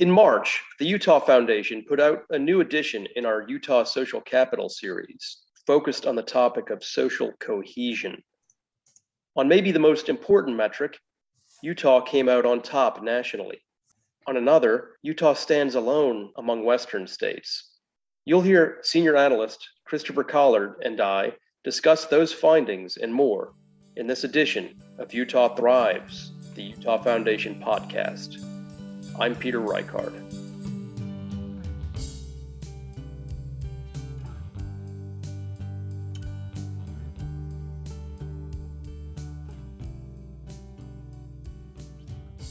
In March, the Utah Foundation put out a new edition in our Utah Social Capital series, focused on the topic of social cohesion. On maybe the most important metric, Utah came out on top nationally. On another, Utah stands alone among Western states. You'll hear senior analyst Christopher Collard and I discuss those findings and more in this edition of Utah Thrives, the Utah Foundation podcast. I'm Peter Reichard.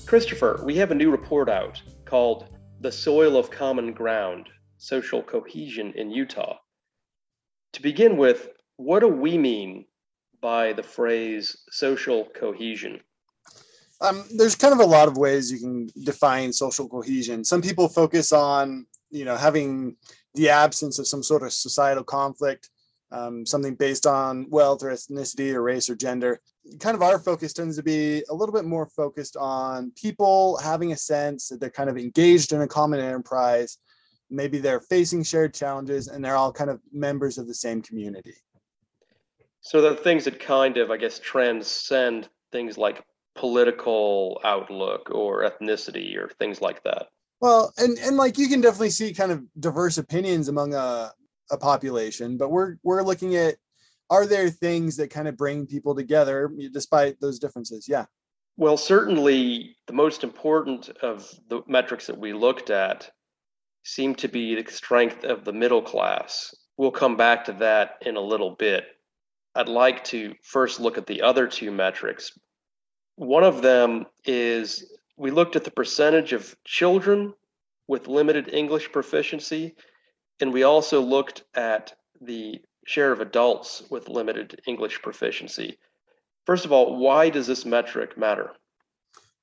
Christopher, we have a new report out called The Soil of Common Ground Social Cohesion in Utah. To begin with, what do we mean by the phrase social cohesion? Um, there's kind of a lot of ways you can define social cohesion. Some people focus on, you know, having the absence of some sort of societal conflict, um, something based on wealth or ethnicity or race or gender. Kind of our focus tends to be a little bit more focused on people having a sense that they're kind of engaged in a common enterprise. Maybe they're facing shared challenges and they're all kind of members of the same community. So the things that kind of, I guess, transcend things like political outlook or ethnicity or things like that. Well, and and like you can definitely see kind of diverse opinions among a a population, but we're we're looking at are there things that kind of bring people together despite those differences? Yeah. Well, certainly the most important of the metrics that we looked at seem to be the strength of the middle class. We'll come back to that in a little bit. I'd like to first look at the other two metrics. One of them is we looked at the percentage of children with limited English proficiency, and we also looked at the share of adults with limited English proficiency. First of all, why does this metric matter?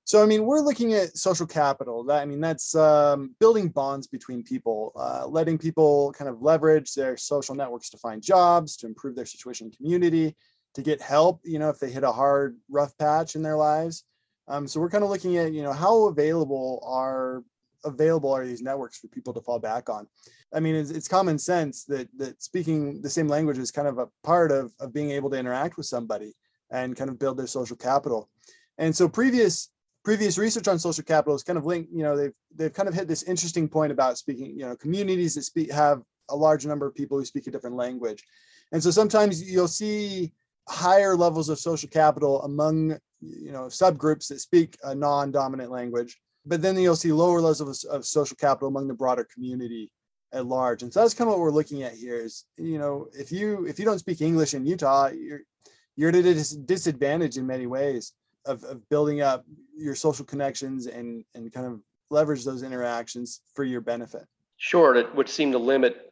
So, I mean, we're looking at social capital. I mean, that's um, building bonds between people, uh, letting people kind of leverage their social networks to find jobs, to improve their situation in community, to get help. You know, if they hit a hard, rough patch in their lives. Um, so we're kind of looking at, you know, how available are available are these networks for people to fall back on. I mean, it's, it's common sense that that speaking the same language is kind of a part of of being able to interact with somebody and kind of build their social capital. And so previous previous research on social capital is kind of linked, you know, they've they've kind of hit this interesting point about speaking, you know, communities that speak have a large number of people who speak a different language. And so sometimes you'll see higher levels of social capital among you know subgroups that speak a non-dominant language but then you'll see lower levels of, of social capital among the broader community at large and so that's kind of what we're looking at here is you know if you if you don't speak english in utah you're you're at a disadvantage in many ways of, of building up your social connections and and kind of leverage those interactions for your benefit. Sure, it would seem to limit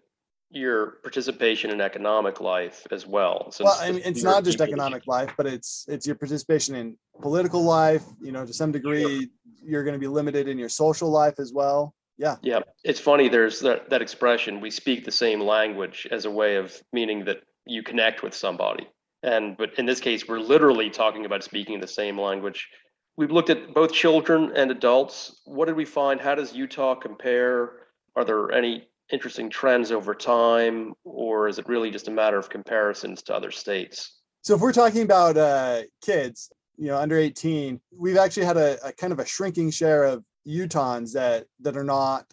your participation in economic life as well. Well, I mean, it's not just economic life, but it's it's your participation in political life. You know, to some degree, sure. you're going to be limited in your social life as well. Yeah. Yeah, it's funny. There's that that expression. We speak the same language as a way of meaning that you connect with somebody. And but in this case, we're literally talking about speaking the same language. We've looked at both children and adults. What did we find? How does Utah compare? Are there any interesting trends over time, or is it really just a matter of comparisons to other states? So, if we're talking about uh, kids, you know, under 18, we've actually had a, a kind of a shrinking share of Utahns that that are not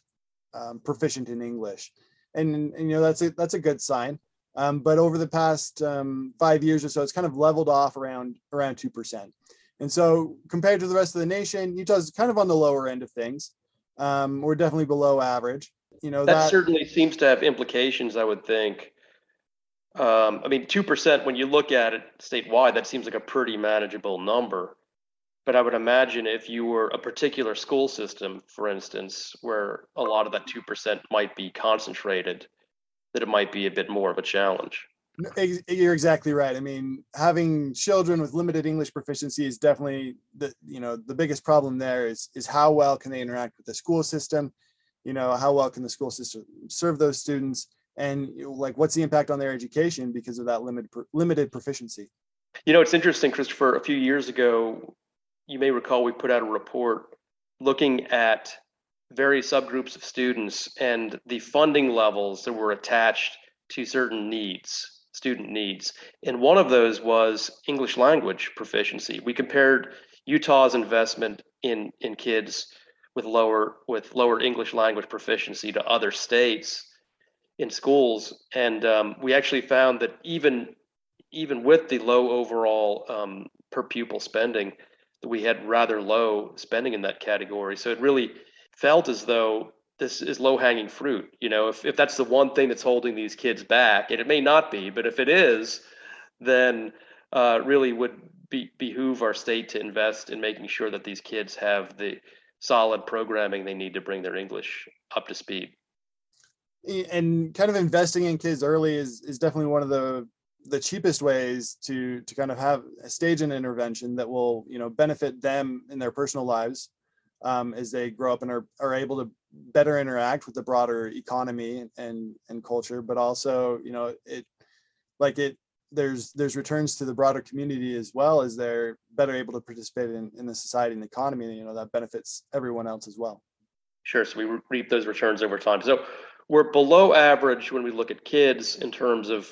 um, proficient in English, and, and you know that's a that's a good sign. Um, but over the past um, five years or so, it's kind of leveled off around around two percent. And so, compared to the rest of the nation, Utah's kind of on the lower end of things. Um, we're definitely below average. You know that, that, certainly seems to have implications. I would think. Um, I mean, two percent when you look at it statewide, that seems like a pretty manageable number. But I would imagine if you were a particular school system, for instance, where a lot of that two percent might be concentrated that it might be a bit more of a challenge. You're exactly right. I mean, having children with limited English proficiency is definitely the you know the biggest problem. There is is how well can they interact with the school system? You know, how well can the school system serve those students? And you know, like, what's the impact on their education because of that limited limited proficiency? You know, it's interesting, Christopher. A few years ago, you may recall we put out a report looking at various subgroups of students and the funding levels that were attached to certain needs, student needs. And one of those was English language proficiency. We compared Utah's investment in in kids with lower with lower English language proficiency to other states in schools, and um, we actually found that even even with the low overall um, per pupil spending, we had rather low spending in that category. So it really felt as though this is low hanging fruit. You know, if, if that's the one thing that's holding these kids back, and it may not be, but if it is, then uh, really would be, behoove our state to invest in making sure that these kids have the solid programming they need to bring their English up to speed. And kind of investing in kids early is is definitely one of the the cheapest ways to to kind of have a stage an intervention that will you know benefit them in their personal lives um, as they grow up and are, are able to better interact with the broader economy and and culture but also you know it like it there's there's returns to the broader community as well as they're better able to participate in, in the society and the economy and you know that benefits everyone else as well. Sure so we reap those returns over time. So we're below average when we look at kids in terms of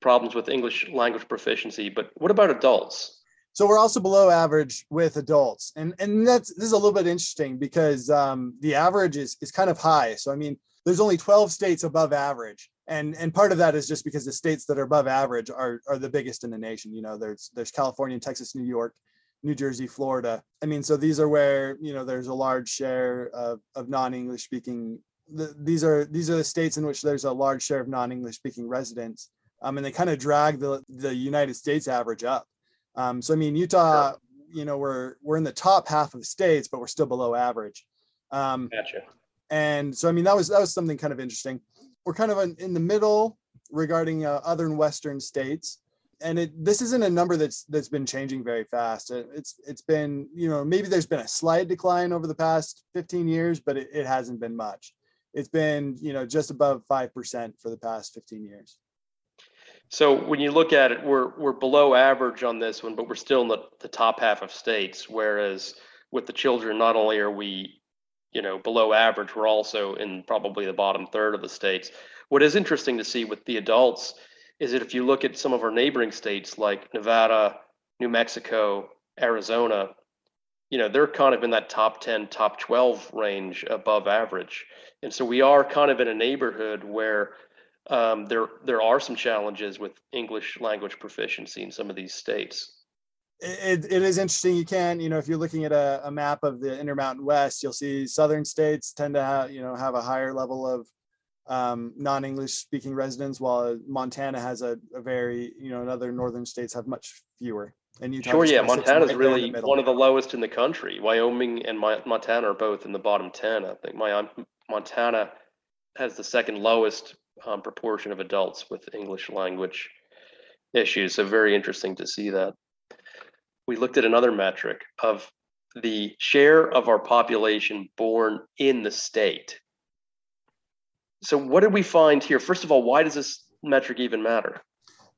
problems with english language proficiency but what about adults? So we're also below average with adults and and that's this is a little bit interesting because um, the average is is kind of high. So i mean there's only 12 states above average and and part of that is just because the states that are above average are are the biggest in the nation you know there's there's california texas new york new jersey florida. I mean so these are where you know there's a large share of, of non-english speaking the, these are these are the states in which there's a large share of non-english speaking residents um, and they kind of drag the the united states average up. Um, so i mean utah sure. you know we're we're in the top half of states but we're still below average. Um, gotcha. and so i mean that was that was something kind of interesting we're kind of in the middle regarding uh, other and western states. And it this isn't a number that's that's been changing very fast. It's it's been you know maybe there's been a slight decline over the past 15 years but it, it hasn't been much. It's been you know just above 5% for the past 15 years. So when you look at it we're we're below average on this one but we're still in the, the top half of states whereas with the children not only are we you know below average we're also in probably the bottom third of the states. What is interesting to see with the adults is that if you look at some of our neighboring states like nevada new mexico arizona you know they're kind of in that top 10 top 12 range above average. And so we are kind of in a neighborhood where um, there there are some challenges with english language proficiency in some of these states it, it is interesting. You can, you know, if you're looking at a, a map of the Intermountain West, you'll see southern states tend to have, you know, have a higher level of um, non-English speaking residents, while Montana has a, a, very, you know, and other northern states have much fewer. And Utah sure, yeah, Montana is really one of the lowest in the country. Wyoming and Montana are both in the bottom ten. I think my um, Montana has the second lowest um, proportion of adults with English language issues. So very interesting to see that we looked at another metric of the share of our population born in the state. So, what did we find here? First of all, why does this metric even matter?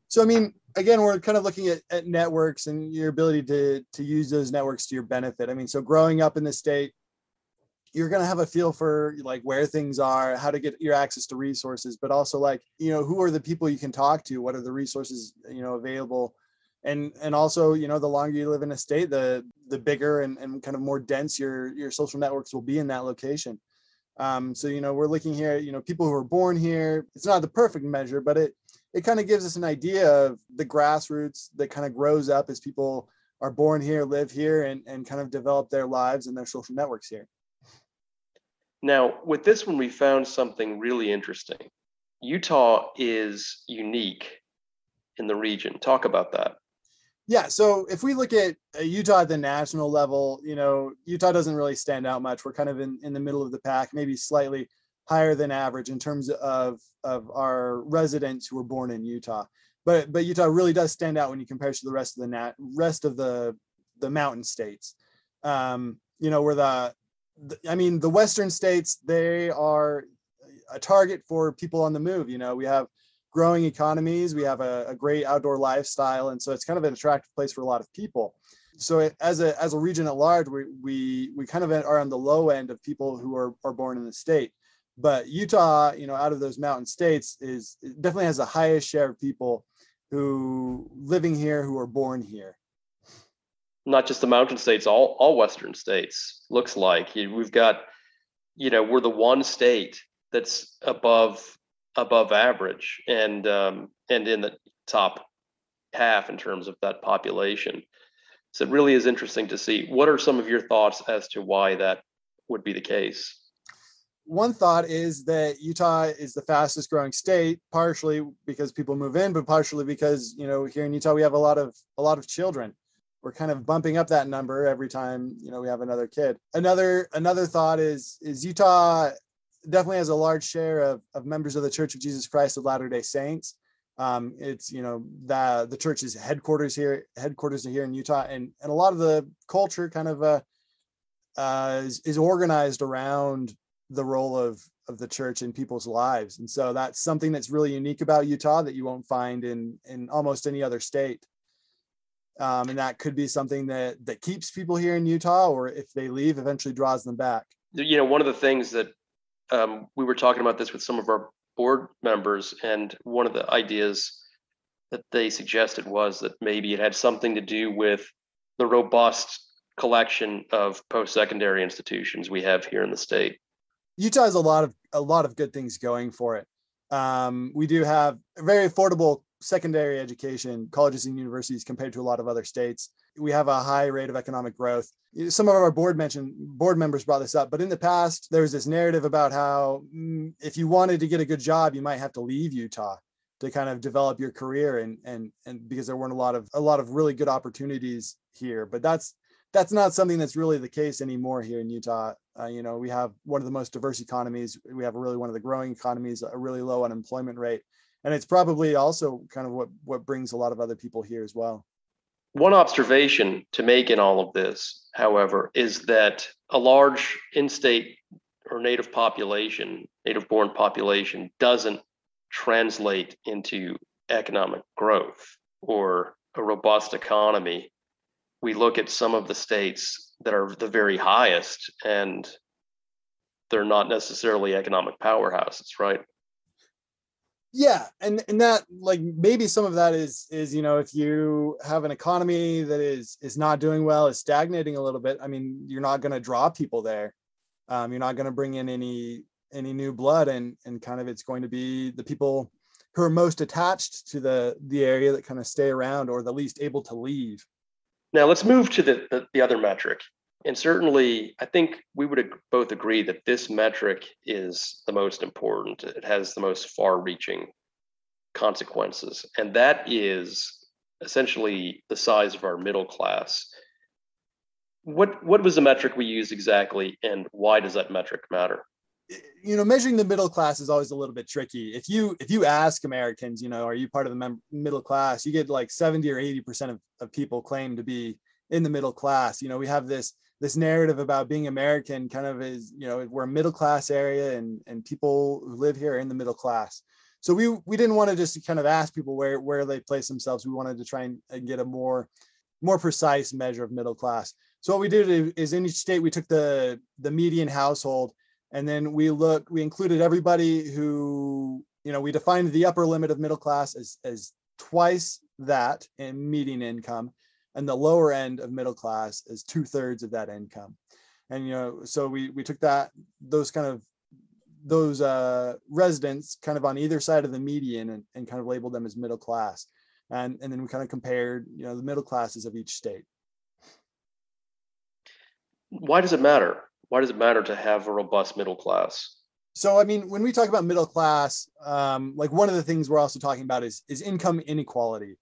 So, I mean, again, we're kind of looking at, at networks and your ability to, to use those networks to your benefit. I mean, so growing up in the state, you're going to have a feel for like where things are how to get your access to resources but also like you know who are the people you can talk to what are the resources you know available and and also you know the longer you live in a state the the bigger and, and kind of more dense your your social networks will be in that location. Um, so you know we're looking here you know people who are born here. It's not the perfect measure but it it kind of gives us an idea of the grassroots that kind of grows up as people are born here live here and, and kind of develop their lives and their social networks here. Now with this one we found something really interesting. Utah is unique in the region. Talk about that yeah, so if we look at uh, Utah at the national level, you know, Utah doesn't really stand out much. We're kind of in, in the middle of the pack, maybe slightly higher than average in terms of of our residents who were born in Utah. But but Utah really does stand out when you compare it to the rest of the nat rest of the the mountain states. Um, you know, where the, the I mean, the western states they are a target for people on the move. You know, we have growing economies. We have a, a, great outdoor lifestyle. And so it's kind of an attractive place for a lot of people. so as a as a region at large, we we we kind of are on the low end of people who are are born in the state. But Utah, you know, out of those mountain states, is definitely has the highest share of people who living here who are born here. Not just the mountain states, all all western states looks like we've got, you know, we're the one state that's above above average and um, and in the top half in terms of that population. So it really is interesting to see. What are some of your thoughts as to why that would be the case? One thought is that Utah is the fastest growing state, partially because people move in, but partially because you know here in Utah we have a lot of a lot of children. We're kind of bumping up that number every time you know we have another kid. Another another thought is is Utah definitely has a large share of, of members of the Church of Jesus Christ of Latter Day Saints. Um, it's you know the the church's headquarters here headquarters are here in Utah, and and a lot of the culture kind of uh, uh, is, is organized around the role of of the church in people's lives, and so that's something that's really unique about Utah that you won't find in in almost any other state. Um, and that could be something that that keeps people here in Utah, or if they leave, eventually draws them back. You know, one of the things that um, we were talking about this with some of our board members, and one of the ideas that they suggested was that maybe it had something to do with the robust collection of post-secondary institutions we have here in the state. Utah has a lot of a lot of good things going for it. Um, we do have very affordable secondary education, colleges and universities compared to a lot of other states. We have a high rate of economic growth. Some of our board mentioned board members brought this up, but in the past there was this narrative about how mm, if you wanted to get a good job, you might have to leave Utah to kind of develop your career and and and because there weren't a lot of a lot of really good opportunities here. But that's that's not something that's really the case anymore here in Utah. Uh, you know, we have one of the most diverse economies. We have really one of the growing economies, a really low unemployment rate and it's probably also kind of what what brings a lot of other people here as well. One observation to make in all of this however is that a large in-state or native population native born population doesn't translate into economic growth or a robust economy. We look at some of the states that are the very highest and they're not necessarily economic powerhouses right yeah and and that like maybe some of that is is you know if you have an economy that is is not doing well is stagnating a little bit i mean you're not going to draw people there. Um, you're not going to bring in any any new blood and and kind of it's going to be the people who are most attached to the the area that kind of stay around or the least able to leave. Now let's move to the the, the other metric and certainly, I think we would both agree that this metric is the most important. It has the most far reaching consequences. And that is essentially the size of our middle class. What, what was the metric we used exactly, and why does that metric matter? you know measuring the middle class is always a little bit tricky if you if you ask americans you know are you part of the mem- middle class you get like 70 or 80 percent of, of people claim to be in the middle class you know we have this this narrative about being American kind of is, you know, we're a middle class area and and people who live here are in the middle class. So we we didn't want to just kind of ask people where where they place themselves. We wanted to try and, get a more more precise measure of middle class. So what we did is in each state we took the the median household and then we looked we included everybody who you know we defined the upper limit of middle class as as twice that in median income and the lower end of middle class is two thirds of that income. And you know, so we we took that those kind of those uh, residents kind of on either side of the median and, and kind of labeled them as middle class. And, and then we kind of compared, you know, the middle classes of each state. Why does it matter? Why does it matter to have a robust middle class? So, I mean, when we talk about middle class, um, like one of the things we're also talking about is, is income inequality.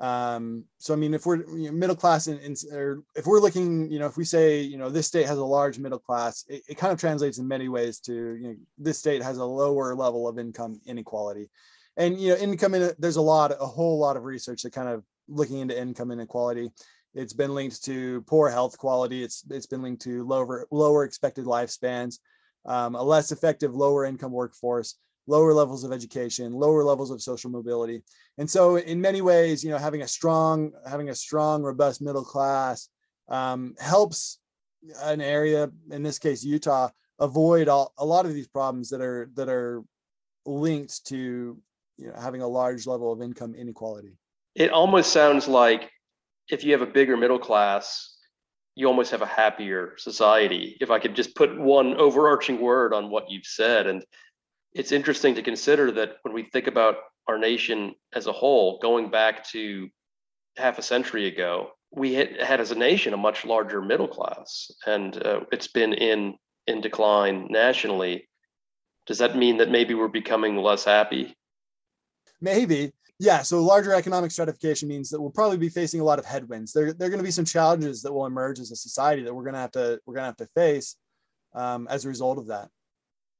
Um, so I mean, if we're you know, middle class and, or if we're looking, you know, if we say, you know, this state has a large middle class, it, it kind of translates in many ways to, you know, this state has a lower level of income inequality. And you know, income in there's a lot, a whole lot of research that kind of looking into income inequality. It's been linked to poor health quality. It's it's been linked to lower lower expected lifespans, um, a less effective lower income workforce, lower levels of education, lower levels of social mobility. And so in many ways, you know, having a strong, having a strong, robust middle class um, helps an area, in this case Utah, avoid all, a lot of these problems that are that are linked to you know, having a large level of income inequality. It almost sounds like if you have a bigger middle class, you almost have a happier society. If I could just put one overarching word on what you've said. And it's interesting to consider that when we think about our nation as a whole, going back to half a century ago, we had, had as a nation a much larger middle class, and uh, it's been in in decline nationally. Does that mean that maybe we're becoming less happy? Maybe, yeah. So larger economic stratification means that we'll probably be facing a lot of headwinds. There, there are going to be some challenges that will emerge as a society that we're going to have to we're going to have to face um, as a result of that.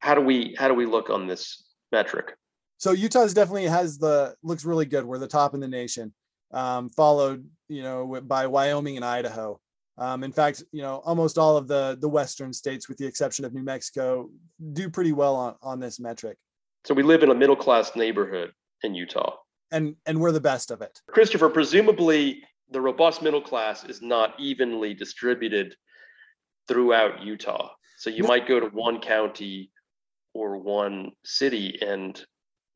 How do we how do we look on this metric? So Utah's definitely has the looks really good. We're the top in the nation, um, followed you know by Wyoming and Idaho. Um, in fact, you know, almost all of the the western states, with the exception of New Mexico, do pretty well on, on this metric. So we live in a middle class neighborhood in Utah. And and we're the best of it. Christopher, presumably the robust middle class is not evenly distributed throughout Utah. So you no. might go to one county or one city and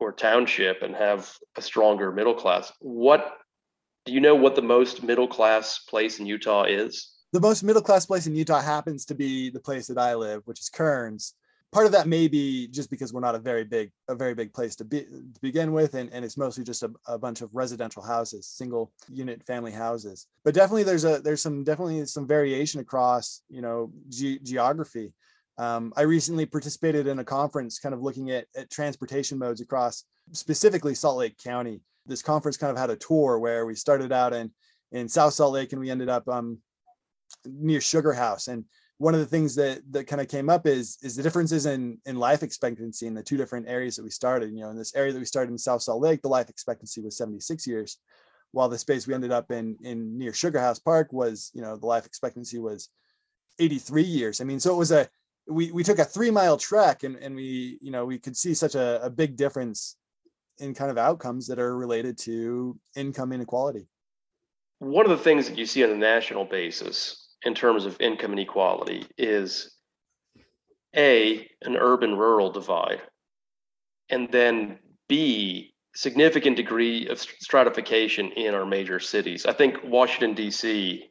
or township and have a stronger middle class. What do you know what the most middle class place in Utah is? the most middle class place in Utah happens to be the place that I live, which is Kearns. Part of that may be just because we're not a very big, a very big place to be to begin with, and, and it's mostly just a, a bunch of residential houses, single unit family houses. But definitely there's a there's some definitely some variation across you know ge- geography. Um, I recently participated in a conference kind of looking at, at transportation modes across specifically Salt Lake County. This conference kind of had a tour where we started out in in South Salt Lake and we ended up um, near Sugar House. And one of the things that that kind of came up is is the differences in in life expectancy in the two different areas that we started. You know, in this area that we started in South Salt Lake, the life expectancy was 76 years, while the space we ended up in in near Sugar House Park was, you know, the life expectancy was 83 years. I mean, so it was a we we took a three mile trek and and we you know we could see such a, a big difference in kind of outcomes that are related to income inequality. One of the things that you see on a national basis in terms of income inequality is A, an urban rural divide, and then B, significant degree of stratification in our major cities. I think Washington, D.C.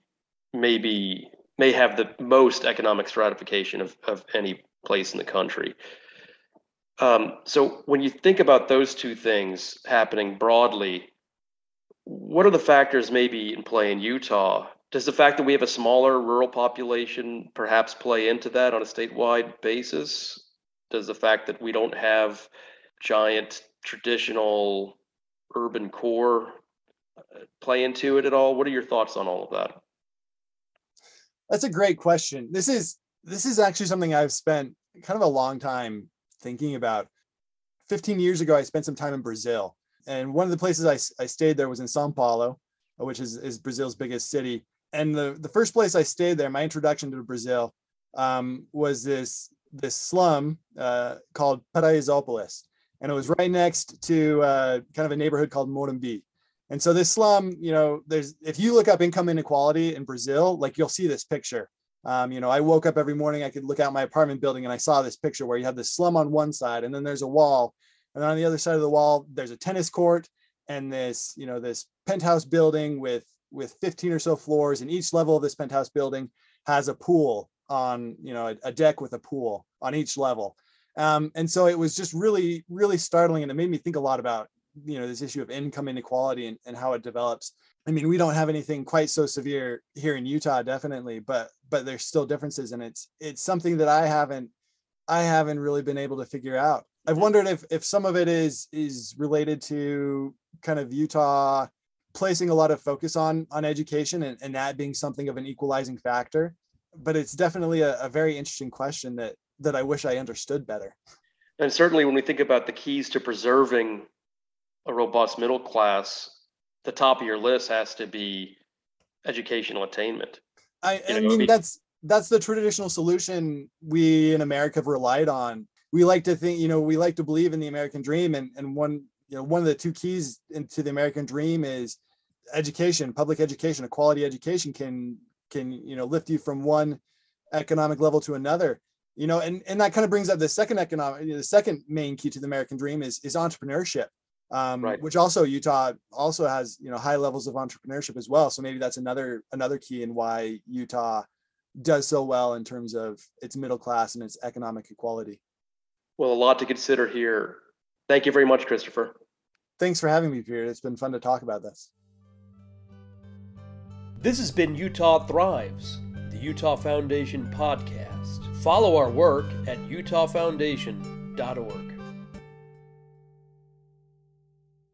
may be may have the most economic stratification of, of any place in the country. Um, so when you think about those two things happening broadly, what are the factors maybe in play in Utah does the fact that we have a smaller rural population perhaps play into that on a statewide basis? Does the fact that we don't have giant traditional urban core uh, play into it at all? What are your thoughts on all of that? That's a great question. This is this is actually something I've spent kind of a long time thinking about. 15 years ago, I spent some time in Brazil. And one of the places I, I stayed there was in Sao Paulo, which is, is Brazil's biggest city and the the first place I stayed there, my introduction to Brazil, um, was this this slum uh, called Paraisópolis, and it was right next to uh, kind of a neighborhood called Morumbi. And so this slum, you know, there's if you look up income inequality in Brazil, like you'll see this picture. Um, you know, I woke up every morning, I could look out my apartment building, and I saw this picture where you have this slum on one side, and then there's a wall, and on the other side of the wall, there's a tennis court and this, you know, this penthouse building with with 15 or so floors and each level of this penthouse building has a pool on you know a, a deck with a pool on each level um, and so it was just really really startling and it made me think a lot about you know this issue of income inequality and, and how it develops. I mean we don't have anything quite so severe here in utah definitely but but there's still differences and it's it's something that i haven't i haven't really been able to figure out. I've wondered if if some of it is is related to kind of utah placing a lot of focus on on education and, and that being something of an equalizing factor but it's definitely a, a very interesting question that that i wish i understood better. And certainly when we think about the keys to preserving a robust middle class the top of your list has to be educational attainment. I, I mean that's that's the traditional solution we in america have relied on. We like to think you know we like to believe in the american dream and and one you know one of the two keys into the american dream is education public education a quality education can can you know lift you from one economic level to another. You know and and that kind of brings up the second economic you know, the second main key to the american dream is is entrepreneurship um, Right. which also utah also has you know high levels of entrepreneurship as well so maybe that's another another key in why utah does so well in terms of its middle class and its economic equality Well, a lot to consider here. Thank you very much, Christopher. thanks for having me peter it's been fun to talk about this This has been Utah Thrives, the Utah Foundation podcast. Follow our work at utahfoundation.org.